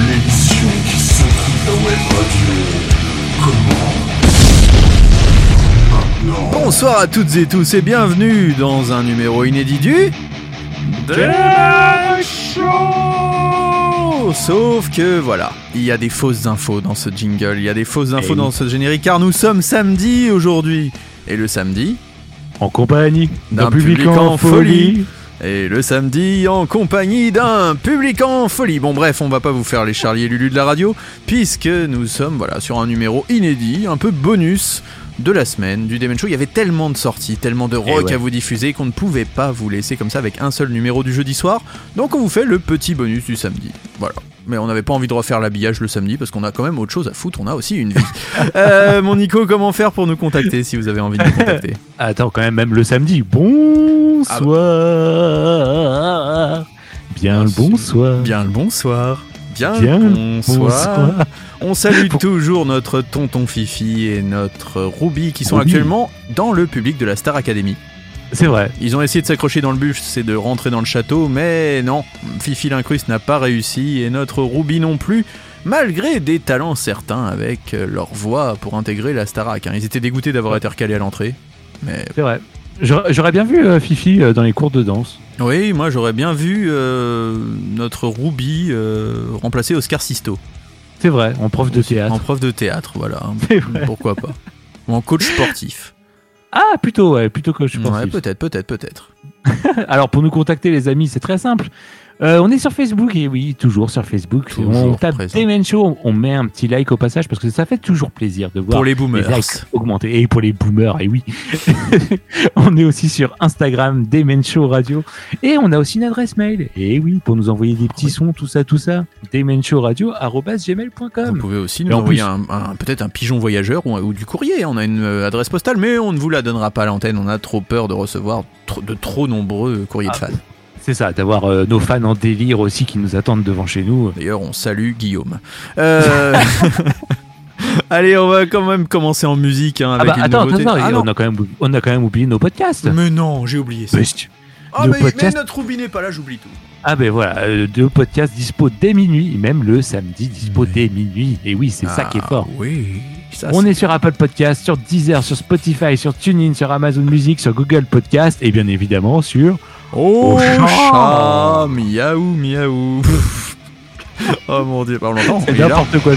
L'émission qui secoue la web radio. Comment. Bonsoir à toutes et tous et bienvenue dans un numéro inédit du Show Sauf que voilà, il y a des fausses infos dans ce jingle, il y a des fausses infos Eh dans oui. ce générique car nous sommes samedi aujourd'hui. Et le samedi, En compagnie D'un public, public en en folie. et le samedi en compagnie d'un public en folie. Bon bref, on va pas vous faire les Charlie et Lulu de la radio puisque nous sommes voilà sur un numéro inédit, un peu bonus de la semaine du Demon Show. Il y avait tellement de sorties, tellement de rock ouais. à vous diffuser qu'on ne pouvait pas vous laisser comme ça avec un seul numéro du jeudi soir. Donc on vous fait le petit bonus du samedi. Voilà. Mais on n'avait pas envie de refaire l'habillage le samedi parce qu'on a quand même autre chose à foutre. On a aussi une vie. Euh, mon Nico, comment faire pour nous contacter si vous avez envie de nous contacter Attends, quand même, même le samedi. Bonsoir. Bien le bonsoir. Bien le bonsoir. Bien, Bien bonsoir. bonsoir. On salue toujours notre tonton Fifi et notre Ruby qui sont Ruby. actuellement dans le public de la Star Academy. C'est vrai. Ils ont essayé de s'accrocher dans le bus, c'est de rentrer dans le château, mais non, Fifi l'incruste n'a pas réussi et notre Ruby non plus, malgré des talents certains avec leur voix pour intégrer la Starac. hein. Ils étaient dégoûtés d'avoir été recalés à l'entrée. Mais C'est vrai. J'aurais j'aurais bien vu euh, Fifi euh, dans les cours de danse. Oui, moi j'aurais bien vu euh, notre Ruby euh, remplacer Oscar Sisto. C'est vrai, en prof de théâtre. En prof de théâtre, voilà. Pourquoi pas. Ou en coach sportif. Ah, plutôt, ouais, plutôt je pense. Ouais, peut-être, peut-être, peut-être. Alors, pour nous contacter, les amis, c'est très simple. Euh, on est sur Facebook, et oui, toujours sur Facebook. Toujours on tape présent. Demen Show, on met un petit like au passage parce que ça fait toujours plaisir de voir Pour les likes augmenter. Et pour les boomers, et oui. on est aussi sur Instagram, Demen Show Radio. Et on a aussi une adresse mail. Et oui, pour nous envoyer des petits sons, tout ça, tout ça. Vous demenshowradio.gmail.com. pouvez aussi nous en envoyer un, un- peut-être un pigeon voyageur ou, ou du courrier. On a une euh, adresse postale, mais on ne vous la donnera pas à l'antenne. On a trop peur de recevoir de trop nombreux courriers de Ah. fans. C'est ça, d'avoir euh, nos fans en délire aussi qui nous attendent devant chez nous. D'ailleurs, on salue Guillaume. Euh, Allez, on va quand même commencer en musique hein, Ah avec bah une attends, nouveauté. attends, Ah on, a quand même, on a quand même oublié nos podcasts. Mais non, j'ai oublié ça. Mais- Ah, nos mais, mais podcasts- notre Ruby n'est pas là, j'oublie tout. Ah ben voilà, euh, deux podcasts dispo dès minuit, même le samedi dispo Oui. dès minuit. Et oui, c'est ça qui est Ah, fort. Oui. Ça, On c'est- est sur Apple Podcast, sur Deezer, sur Spotify, sur TuneIn, sur Amazon Music, sur Google Podcast et bien évidemment sur... Oh, Au chat. chat Miaou, miaou Oh mon dieu, on l'entend C'est n'importe quoi.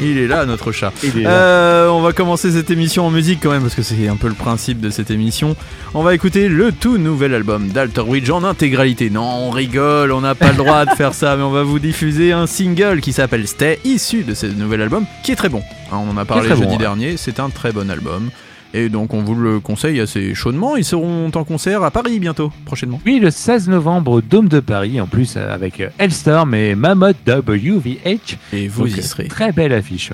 Il est là, notre chat. Là. Euh, on va commencer cette émission en musique quand même parce que c'est un peu le principe de cette émission. On va écouter le tout nouvel album d'Alter Bridge en intégralité. Non, on rigole, on n'a pas le droit de faire ça, mais on va vous diffuser un single qui s'appelle Stay, issu de ce nouvel album, qui est très bon. Hein, on en a parlé jeudi bon, ouais. dernier, c'est un très bon album. Et donc on vous le conseille assez chaudement. Ils seront en concert à Paris bientôt, prochainement. Oui, le 16 novembre au Dôme de Paris, en plus euh, avec Hellstorm et Mammoth WVH. Et vous Donc, y serez. Très belle affiche.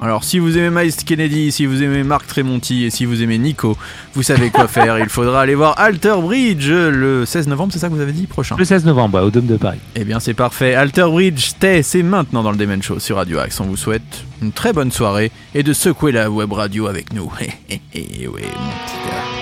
Alors, si vous aimez Miles Kennedy, si vous aimez Marc Tremonti et si vous aimez Nico, vous savez quoi faire. Il faudra aller voir Alter Bridge le 16 novembre, c'est ça que vous avez dit prochain Le 16 novembre ouais, au Dôme de Paris. Eh bien, c'est parfait. Alter Bridge, c'est maintenant dans le Demen Show sur Radio Axe. On vous souhaite une très bonne soirée et de secouer la web radio avec nous. Hé hé hé, ouais, mon petit gars.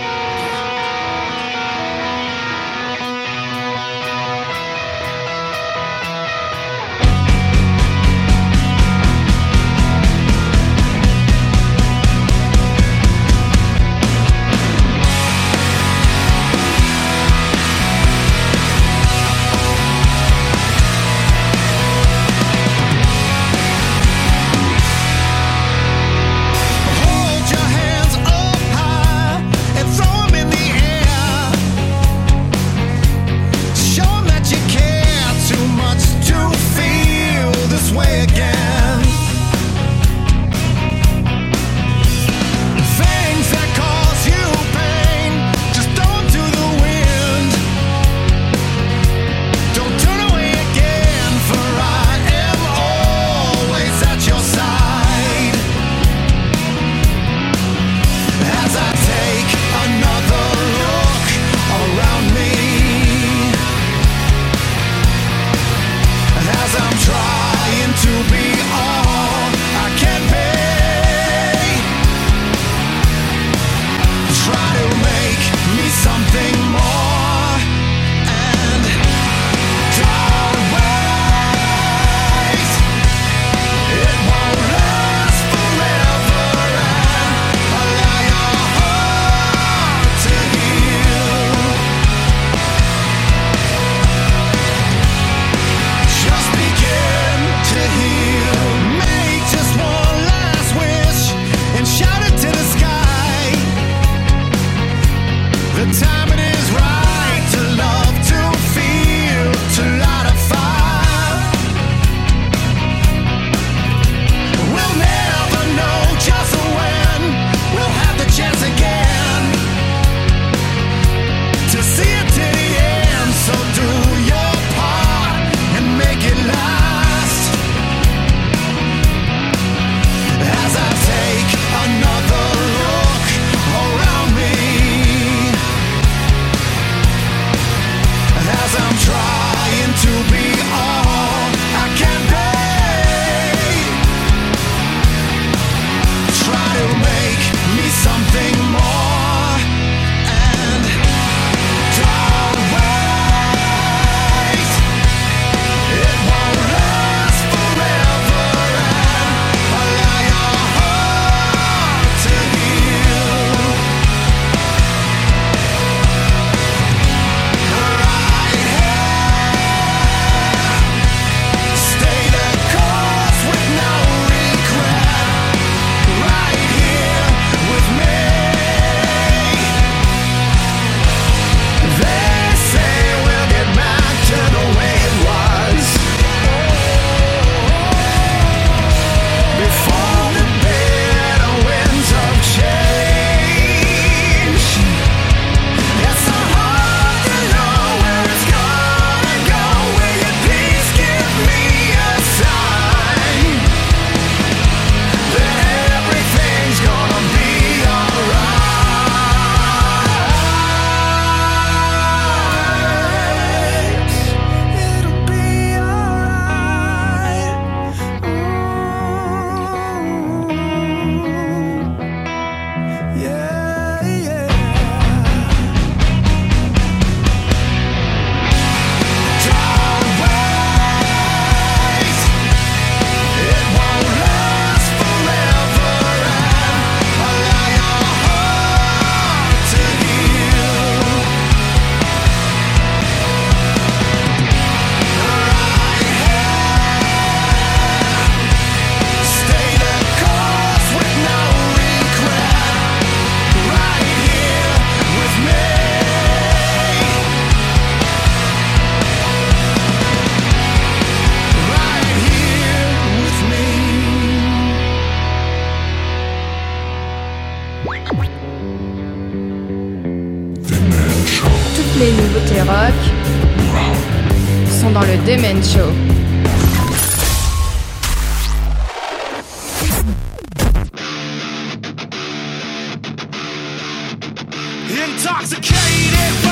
Intoxicated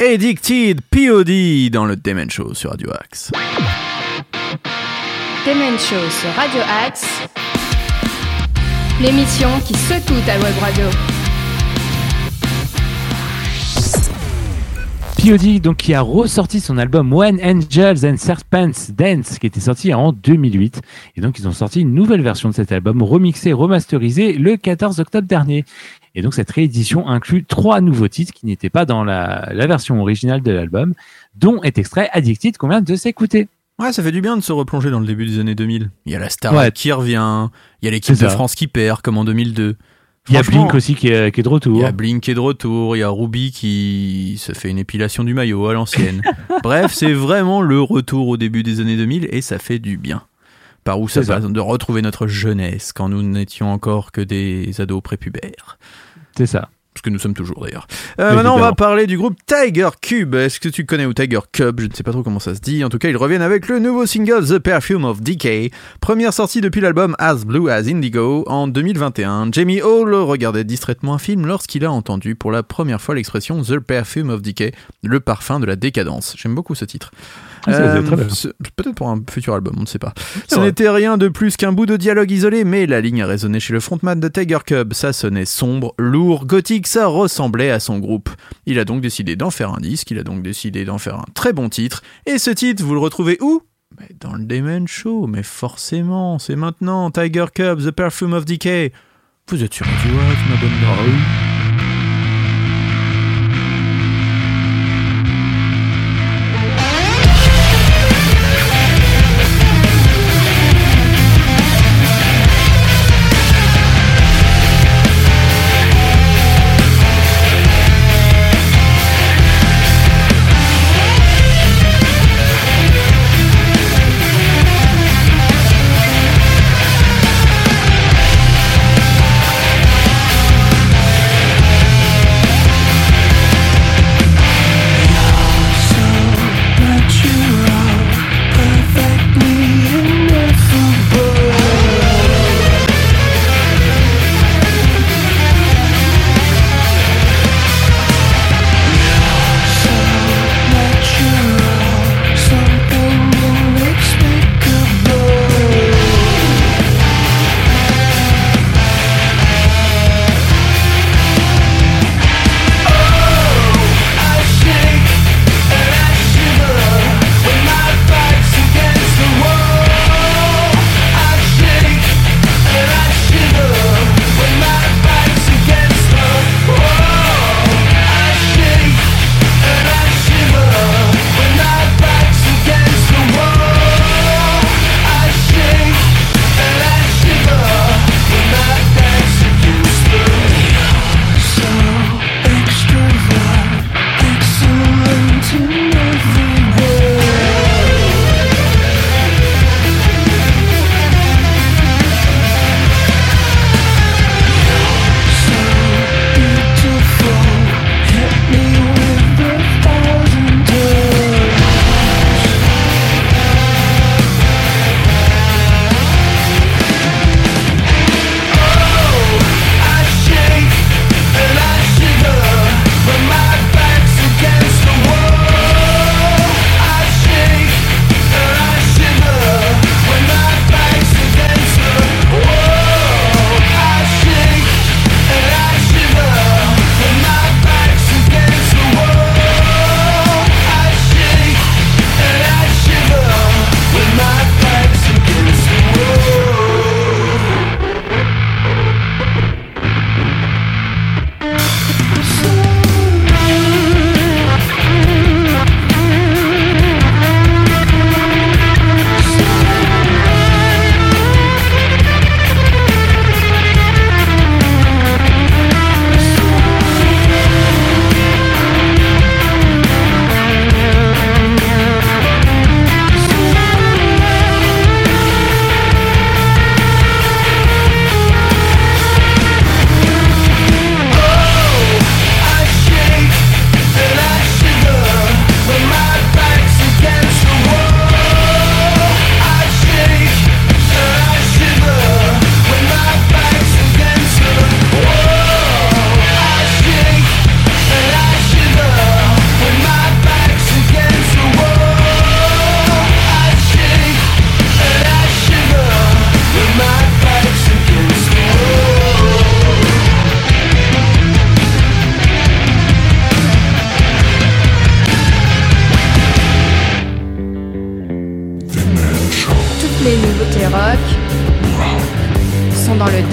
Addicted POD dans le Demen Show sur Radio Axe. Demen Show sur Radio Axe, l'émission qui secoue ta web radio. POD donc qui a ressorti son album When Angels and Serpents Dance qui était sorti en 2008 et donc ils ont sorti une nouvelle version de cet album remixé remasterisé le 14 octobre dernier et donc cette réédition inclut trois nouveaux titres qui n'étaient pas dans la, la version originale de l'album dont est extrait Addicted qu'on vient de s'écouter Ouais, ça fait du bien de se replonger dans le début des années 2000. Il y a la star Ouais. qui revient, il y a l'équipe de. France qui perd, comme en 2002. il y a Blink aussi qui est, qui est de Il retour y a Blink qui est de retour, il y a Ruby qui se fait une épilation du maillot à l'ancienne. Bref, c'est vraiment le retour au début des années 2000 et ça fait du bien. Par où ça. passe de retrouver notre jeunesse quand nous n'étions encore que des ados prépubères. C'est ça Ce que nous sommes toujours d'ailleurs. Euh, maintenant, on va parler du groupe Tiger Cube. Est-ce que tu connais ou Tiger Cub? Je ne sais pas trop comment ça se dit. En tout cas, ils reviennent avec le nouveau single The Perfume of Decay. Première sortie depuis l'album As Blue as Indigo en 2021. Jamie Hall regardait distraitement un film lorsqu'il a entendu pour la première fois l'expression The Perfume of Decay, le parfum de la décadence. J'aime beaucoup ce titre. Ah, ce- Peut-être pour un futur album, on ne sait pas. Ce n'était rien de plus qu'un bout de dialogue isolé, mais la ligne a résonné chez le frontman de Tiger Cub. Ça sonnait sombre, lourd, gothique, ça ressemblait à son groupe. Il a donc décidé d'en faire un disque, il a donc décidé d'en faire un très bon titre. Et ce titre, vous le retrouvez où? Mais Dans le Demon Show, mais forcément, c'est maintenant. Tiger Cub, The Perfume of Decay. Vous êtes sur Radio ma bonne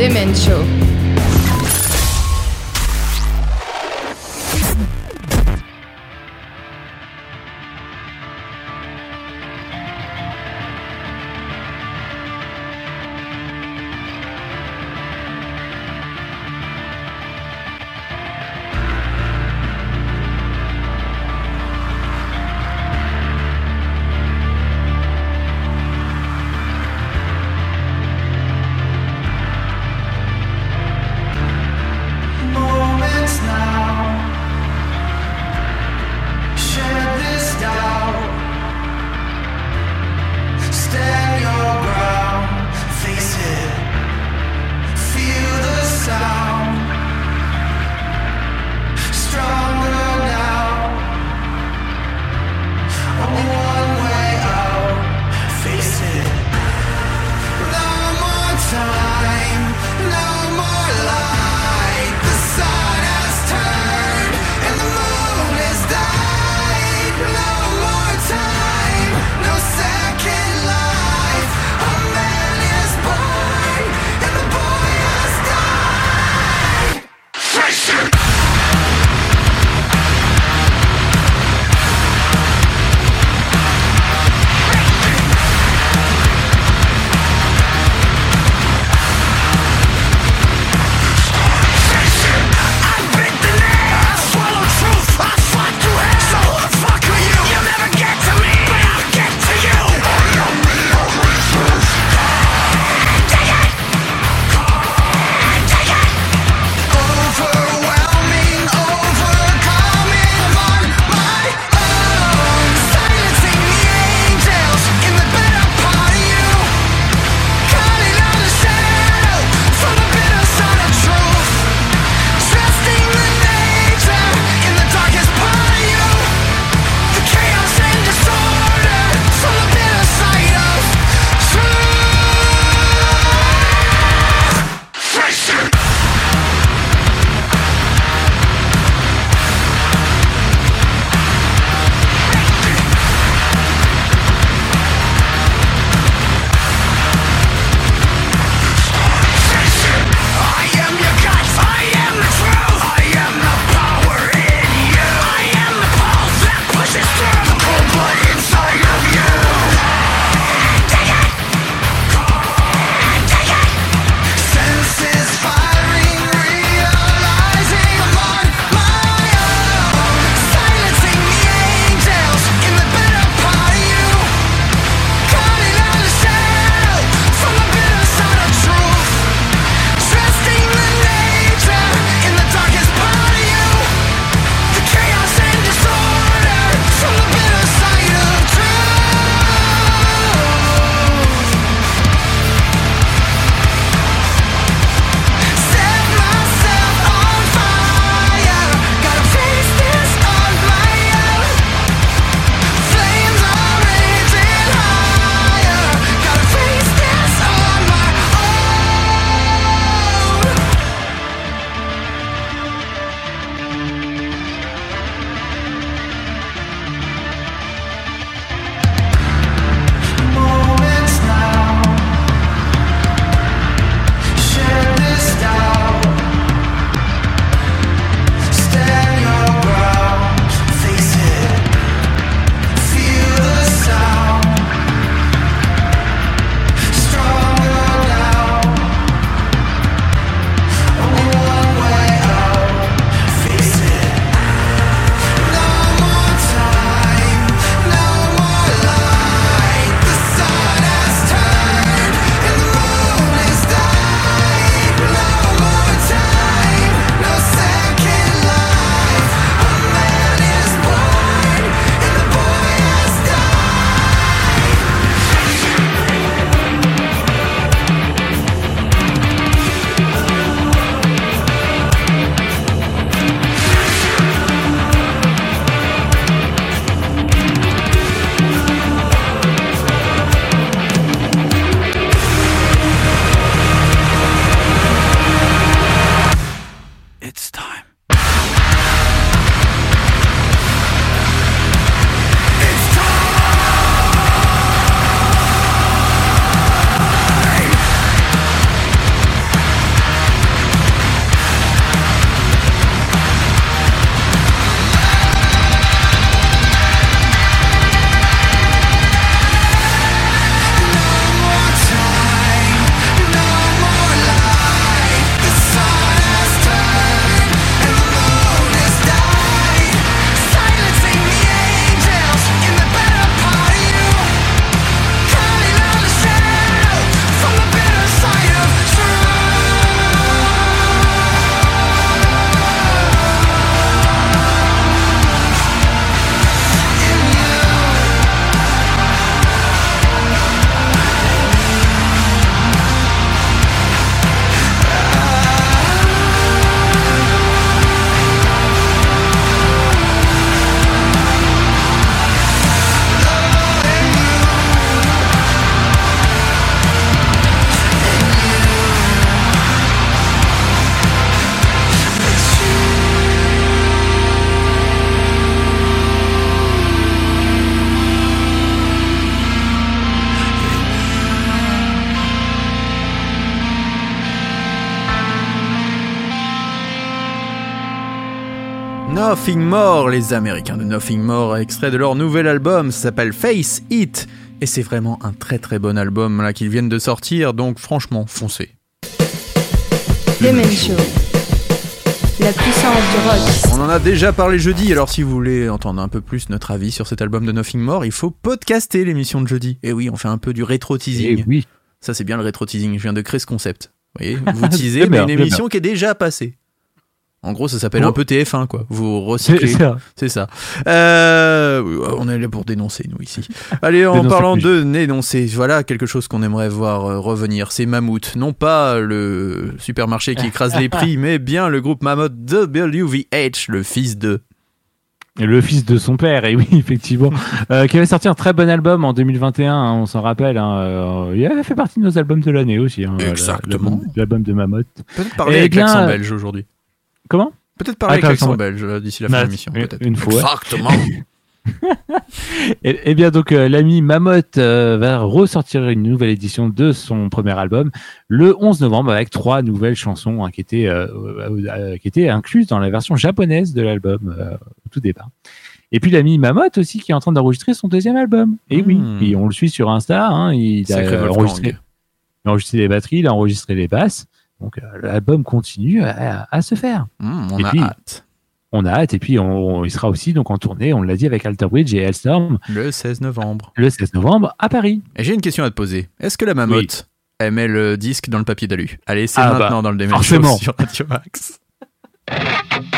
sont dans le Demen Show. Nothing More, les Américains de Nothing More, extrait de leur nouvel album, ça s'appelle Face It. Et c'est vraiment un très très bon album là qu'ils viennent de sortir, donc franchement, foncez. Demen Show. La puissance du rock. On en a déjà parlé jeudi, alors si vous voulez entendre un peu plus notre avis sur cet album de Nothing More, il faut podcaster l'émission de jeudi. Et oui, on fait un peu du rétro teasing. Et oui. Ça c'est bien le rétro teasing, je viens de créer ce concept. Vous voyez, vous teasez, C'est mais bien, une émission qui est déjà passée. En gros, ça s'appelle Oh. un peu TF1, quoi. Vous recyclez. ça. C'est ça. Euh, on est là pour dénoncer, nous, ici. Allez, en Dénoncer parlant plus. de dénoncer, voilà quelque chose qu'on aimerait voir euh, revenir. C'est Mammouth. Non pas le supermarché qui écrase les prix, mais bien le groupe Mammoth WVH, le fils de. Et Le fils de son père, et oui, effectivement, euh, qui avait sorti un très bon album en 2021, hein, on s'en rappelle. Hein, euh, il avait fait partie de nos albums de l'année aussi. Hein, Exactement. l'album- de Mammoth. Peut-être parler Eh avec l'accent belge aujourd'hui. Comment? Peut-être parler avec avec l'accent belge d'ici la fin de l'émission. une- peut-être. une fois. Exactement. Et, et bien donc euh, l'ami Mammoth euh, va ressortir une nouvelle édition de son premier album le 11 novembre avec trois nouvelles chansons hein, qui étaient euh, qui étaient incluses dans la version japonaise de l'album euh, au tout départ. Et puis l'ami Mammoth aussi qui est en train d'enregistrer son deuxième album. Et oui, Hmm. et on le suit sur Insta. Hein, il, a enregistré, il a enregistré les batteries, il a enregistré les basses. Donc euh, l'album continue à, à se faire. Hum, on Et a puis- hâte. On a hâte et puis on, il sera aussi donc en tournée. On l'a dit avec Alter Bridge et Hellstorm Le 16 novembre. le 16 novembre à Paris. Et j'ai une question à te poser. Est-ce que la mamotte, elle met le disque dans le papier d'alu? Allez, c'est Ah maintenant bah, dans le. Show sur Radio Max.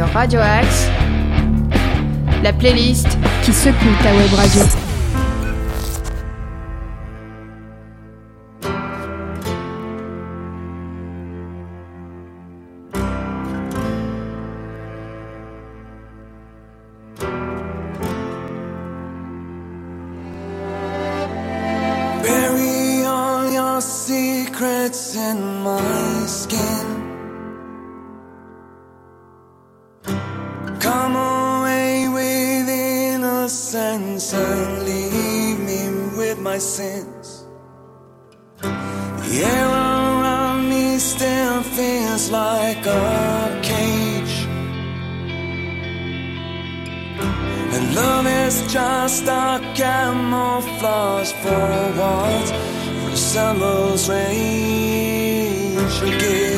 Radio Axe, la playlist qui secoue ta web radio. my sins. The air around me still feels like a cage. And love is just a camouflage for what resembles rage again.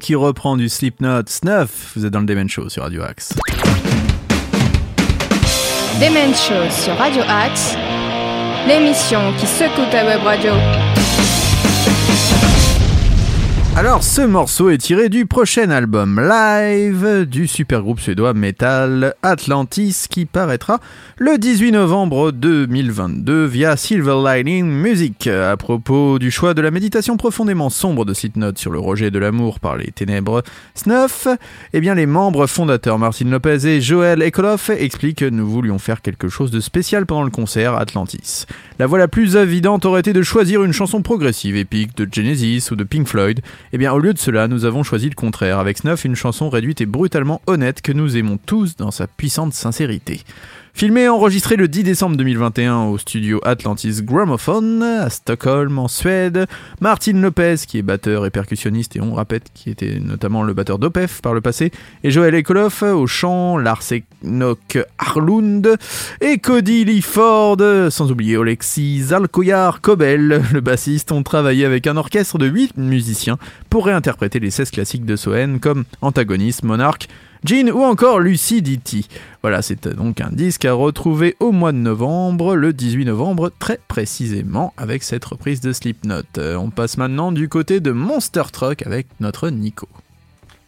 Qui reprend du Slipknot Snuff. Vous êtes dans le Demen Show sur Radio Axe. Demen Show sur Radio Axe, l'émission qui secoue ta web radio. Alors, ce morceau est tiré du prochain album live du supergroupe suédois Metal Atlantis qui paraîtra le 18 novembre 2022 via Silver Lining Music. À propos du choix de la méditation profondément sombre de Slipknot sur le rejet de l'amour par les ténèbres Snuff, eh bien, les membres fondateurs Martin Lopez et Joel Ekoloff expliquent que nous voulions faire quelque chose de spécial pendant le concert Atlantis. La voie la plus évidente aurait été de choisir une chanson progressive épique de Genesis ou de Pink Floyd. Eh bien, au lieu de cela, nous avons choisi le contraire, avec Snuff, une chanson réduite et brutalement honnête que nous aimons tous dans sa puissante sincérité. Filmé et enregistré le 10 décembre 2021 au studio Atlantis Gramophone à Stockholm en Suède, Martin Lopez, qui est batteur et percussionniste et on rappelle qui était notamment le batteur d'Opef par le passé, et Joel Ekoloff au chant, Lars Eknok Harlund et Cody Lee Ford, sans oublier Alexis Zalkoyar Kobel, le bassiste, ont travaillé avec un orchestre de 8 musiciens pour réinterpréter les 16 classiques de Soen comme Antagonist, Monarch, Jean ou encore Lucidity. Voilà, c'est donc un disque à retrouver au mois de novembre, le 18 novembre très précisément, avec cette reprise de Slipknot. Euh, on passe maintenant du côté de Monster Truck avec notre Nico.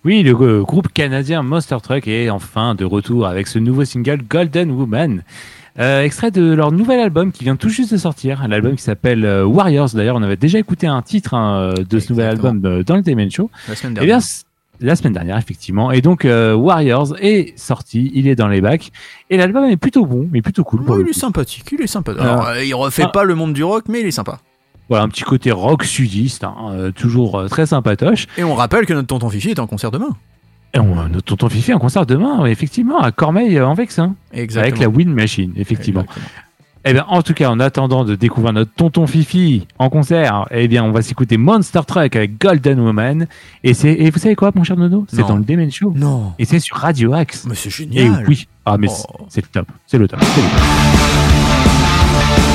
Oui, le euh, groupe canadien Monster Truck est enfin de retour avec ce nouveau single Golden Woman. Euh, extrait de leur nouvel album qui vient tout juste de sortir, un album qui s'appelle euh, Warriors. D'ailleurs, on avait déjà écouté un titre hein, de ce nouvel album euh, dans le Demen Show. La semaine Eh dernière. bien, la semaine dernière, effectivement. Et donc, euh, Warriors est sorti, il est dans les bacs. Et l'album est plutôt bon, mais plutôt cool. Le il est sympathique, il est sympa. Alors, euh, il refait Ah. pas le monde du rock, mais il est sympa. Voilà, un petit côté rock sudiste, hein, euh, toujours euh, très sympatoche. Et on rappelle que notre tonton Fifi est en concert demain. Et on, notre tonton Fifi un concert demain, effectivement, à Cormeil en Vexin, Exactement. avec la Wind Machine, effectivement. Exactement. Eh bien, en tout cas, en attendant de découvrir notre tonton Fifi en concert, eh bien, on va s'écouter Monster Truck avec Golden Woman. Et c'est, et vous savez quoi, mon cher Nono? C'est dans le Demen Show. Non. Et c'est sur Radio Axe. Mais c'est Et génial. oui. Ah, mais Oh. c'est le top. C'est le top. C'est le top.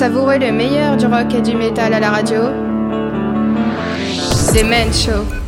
Savourez le meilleur du rock et du métal à la radio. C'est Men Show.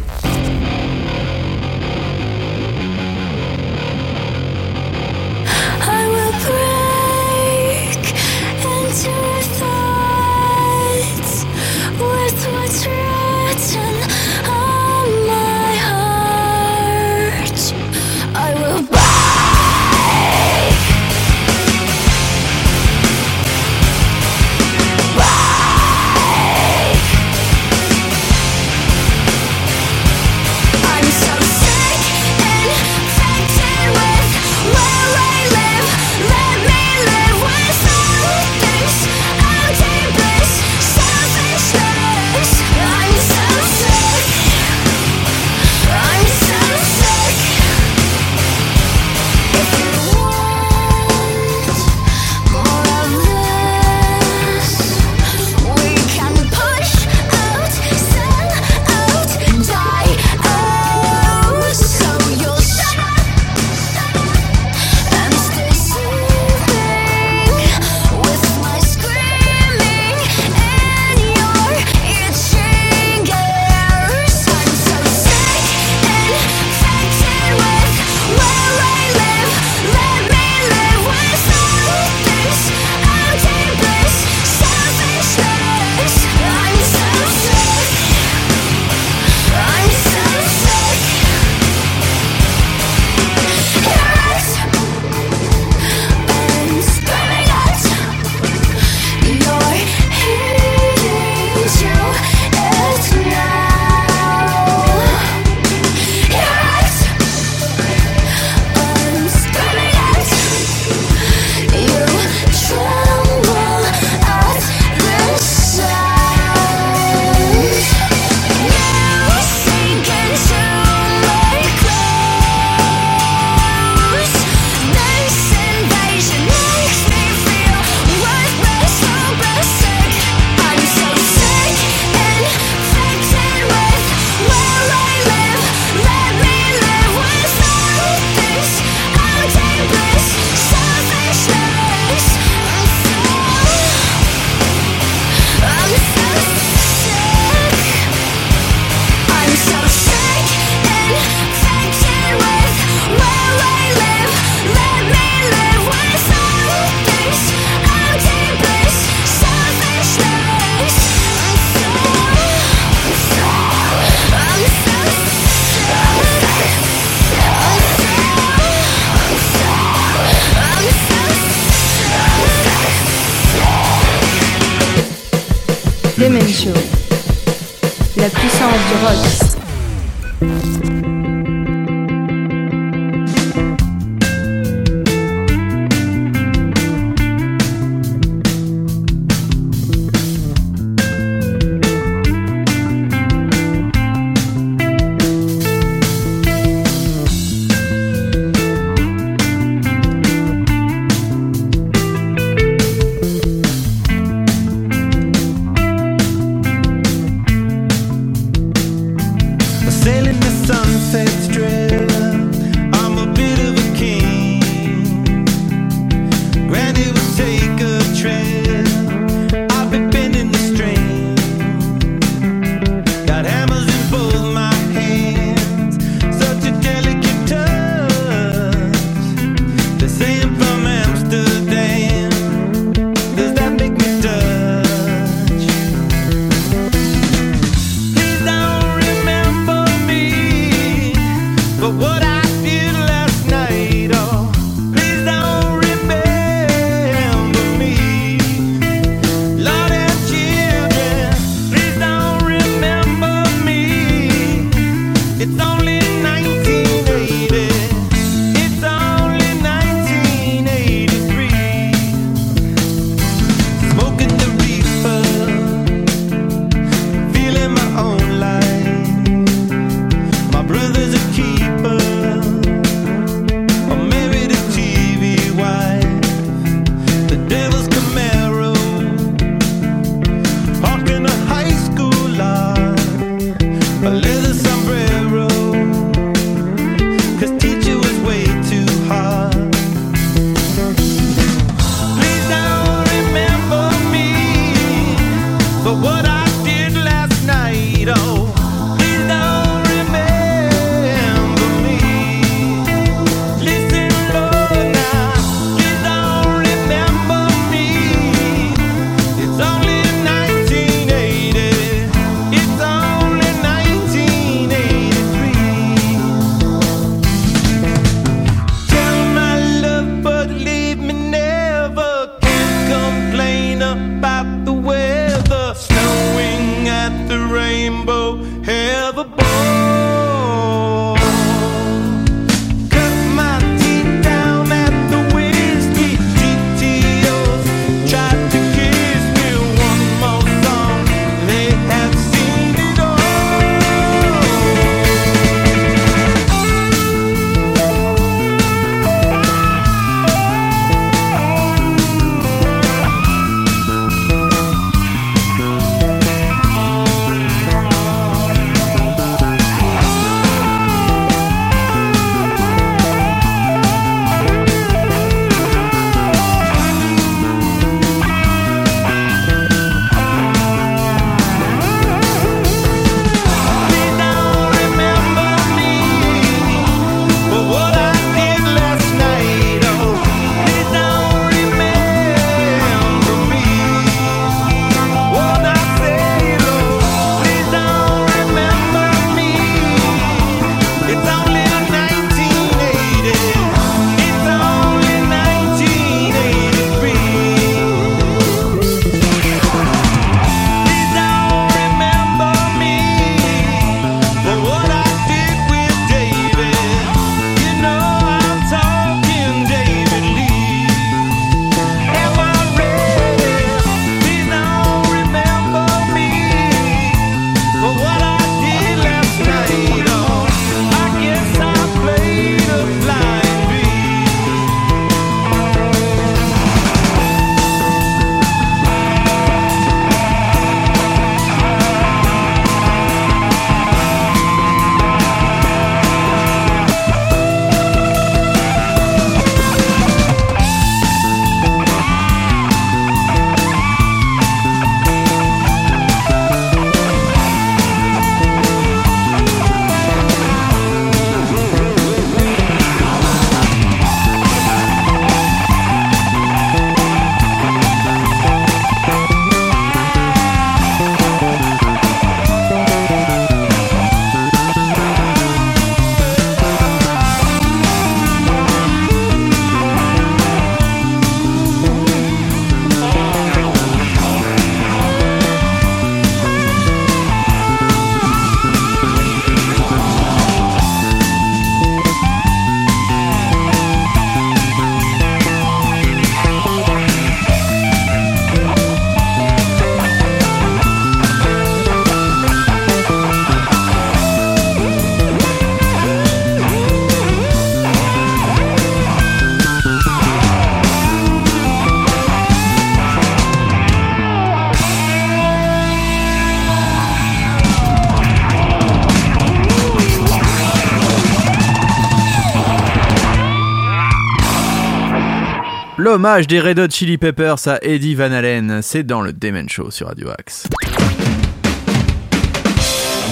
L'hommage des Red Hot Chili Peppers à Eddie Van Halen, c'est dans le Demen Show sur Radio Axe.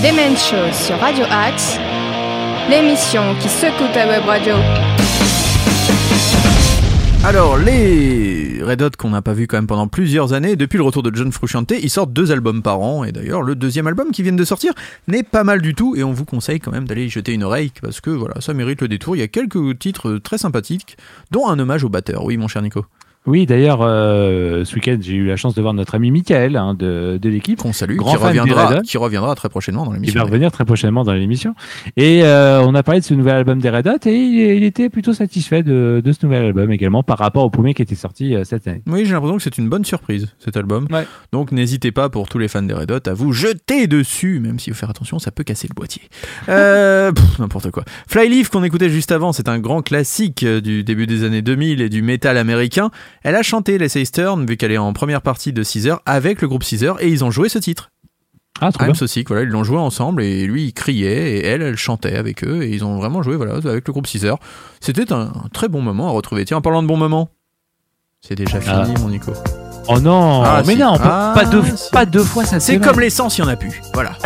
Demen Show sur Radio Axe, l'émission qui secoue ta web radio. Alors, les Red Hot qu'on n'a pas vu quand même pendant plusieurs années, depuis le retour de John Frusciante, ils sortent deux albums par an, et d'ailleurs, le deuxième album qui vient de sortir n'est pas mal du tout, et on vous conseille quand même d'aller y jeter une oreille, parce que voilà, ça mérite le détour. Il y a quelques titres très sympathiques, dont un hommage au batteur. Oui, mon cher Nico. Oui, d'ailleurs, euh, ce week-end, j'ai eu la chance de voir notre ami Michael hein, de, de l'équipe. Qu'on salue, Grand qui fan des Red reviendra, Hot. qui reviendra très prochainement dans Il l'émission. va revenir très prochainement dans l'émission. Et euh, on a parlé de ce nouvel album des Red Hot et il, il était plutôt satisfait de, de ce nouvel album également par rapport au premier qui était sorti euh, cette année. Oui, j'ai l'impression que c'est une bonne surprise, cet album. Ouais. Donc n'hésitez pas, pour tous les fans des Red Hot, à vous jeter dessus, même s'il faut faire attention, ça peut casser le boîtier. Euh, N'importe quoi. Flyleaf, qu'on écoutait juste avant, c'est un grand classique euh, du début des années 2000 et du métal américain. Elle a chanté Les Eastern, vu qu'elle est en première partie de Caesar, avec le groupe Caesar, et ils ont joué ce titre. Ah, trop I'm. So Sick, voilà, ils l'ont joué ensemble, et lui, il criait, et elle, elle chantait avec eux, et ils ont vraiment joué, voilà, avec le groupe Caesar. C'était un, un très bon moment à retrouver. Tiens, en parlant de bon moment, c'est déjà Ah. fini, mon Nico. Oh non, Ah, mais si. non, Ah, pas, deux, si. pas deux fois ça C'est comme l'essence, il y en a plus. Voilà.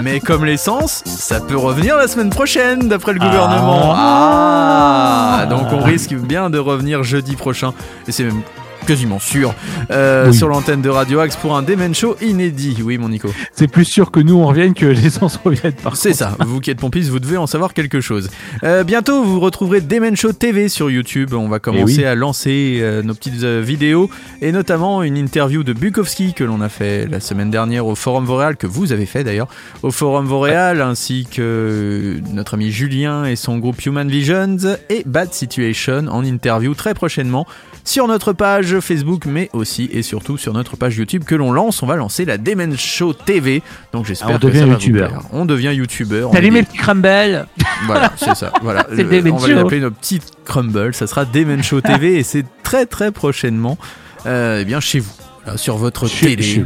Mais comme l'essence, ça peut revenir la semaine prochaine, d'après le gouvernement. Ah, Donc on risque bien de revenir jeudi prochain. Et c'est même quasiment sûr. euh, Oui. Sur l'antenne de Radio Axe pour un Demen Show inédit. Oui, mon Nico. C'est plus sûr que nous on revienne que l'essence revienne par C'est ça. Vous qui êtes pompiste, vous devez en savoir quelque chose. Euh, bientôt, vous retrouverez Demen Show TV sur YouTube. On va commencer Eh oui. à lancer euh, nos petites euh, vidéos et notamment une interview de Bukowski que l'on a fait la semaine dernière au Forum Voreal, que vous avez fait d'ailleurs, au Forum Voreal, ainsi que notre ami Julien et son groupe Human Visions et Bad Situation en interview très prochainement sur notre page Facebook, mais aussi et surtout sur notre page YouTube que l'on lance. On va lancer la Demen Show TV. Donc j'espère Ah, on que devient ça va vous youtubeur. plaire. On devient youtubeur. Salut mes petits crumbles voilà, c'est ça. Voilà. Le- on va les Show. appeler nos petites crumbles. Ça sera Demen Show TV et c'est très très prochainement euh, eh bien chez vous, voilà, sur votre Chez- télé. chez-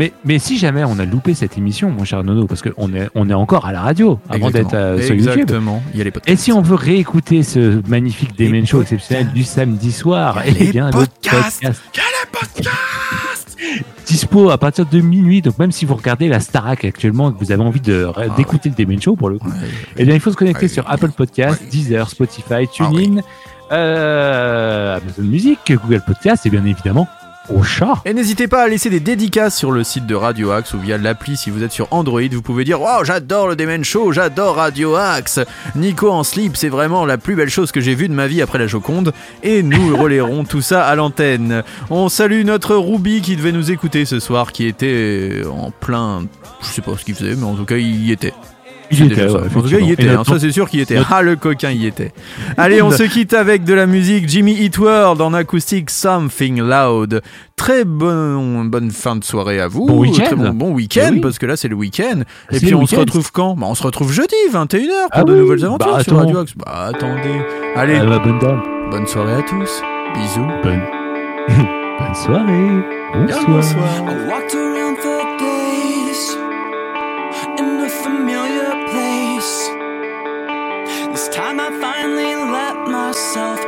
Mais, mais si jamais on a loupé cette émission, mon cher Nono, parce qu'on est, on est encore à la radio avant d'être euh, sur YouTube. Exactement. Il y a les Et podcasts. si on veut réécouter ce magnifique Demen Show podcasts. exceptionnel du samedi soir, eh bien le podcasts. podcast Il y a les podcasts dispo à partir de minuit. Donc même si vous regardez la Starac actuellement, et que vous avez envie de Ah d'écouter le Demen Show pour le coup, Ouais. eh bien il faut se connecter Ouais. sur Apple Podcast, Ouais. Deezer, Spotify, Ah TuneIn, euh, Amazon Music, Google Podcast et bien évidemment au chat. Et n'hésitez pas à laisser des dédicaces sur le site de Radio Axe ou via l'appli si vous êtes sur Android. Vous pouvez dire Waouh, j'adore le Demen Show, j'adore Radio Axe. Nico en slip, c'est vraiment la plus belle chose que j'ai vue de ma vie après la Joconde. Et nous relayerons tout ça à l'antenne. On salue notre Ruby qui devait nous écouter ce soir, qui était en plein. Je sais pas ce qu'il faisait, mais en tout cas, il y était. Il était, ouais, en tout cas, il y était. Hein, ça, c'est sûr qu'il y était. Ah, le coquin y était. Allez, on se quitte avec de la musique. Jimmy Eat World en acoustique Something Loud. Très bon, bonne fin de soirée à vous. Bon week-end. Très bon, bon week-end, Eh oui. parce que là, c'est le week-end. Et puis, on se retrouve quand? Bah, On se retrouve jeudi, 21h, pour Ah de oui, nouvelles aventures bah, sur. Radio Axe. Bah, attendez. Allez, Ah, bah, bonne dame. bonne soirée à tous. Bisous. Bonne, bonne soirée. Bonsoir. Bonsoir. Finally let myself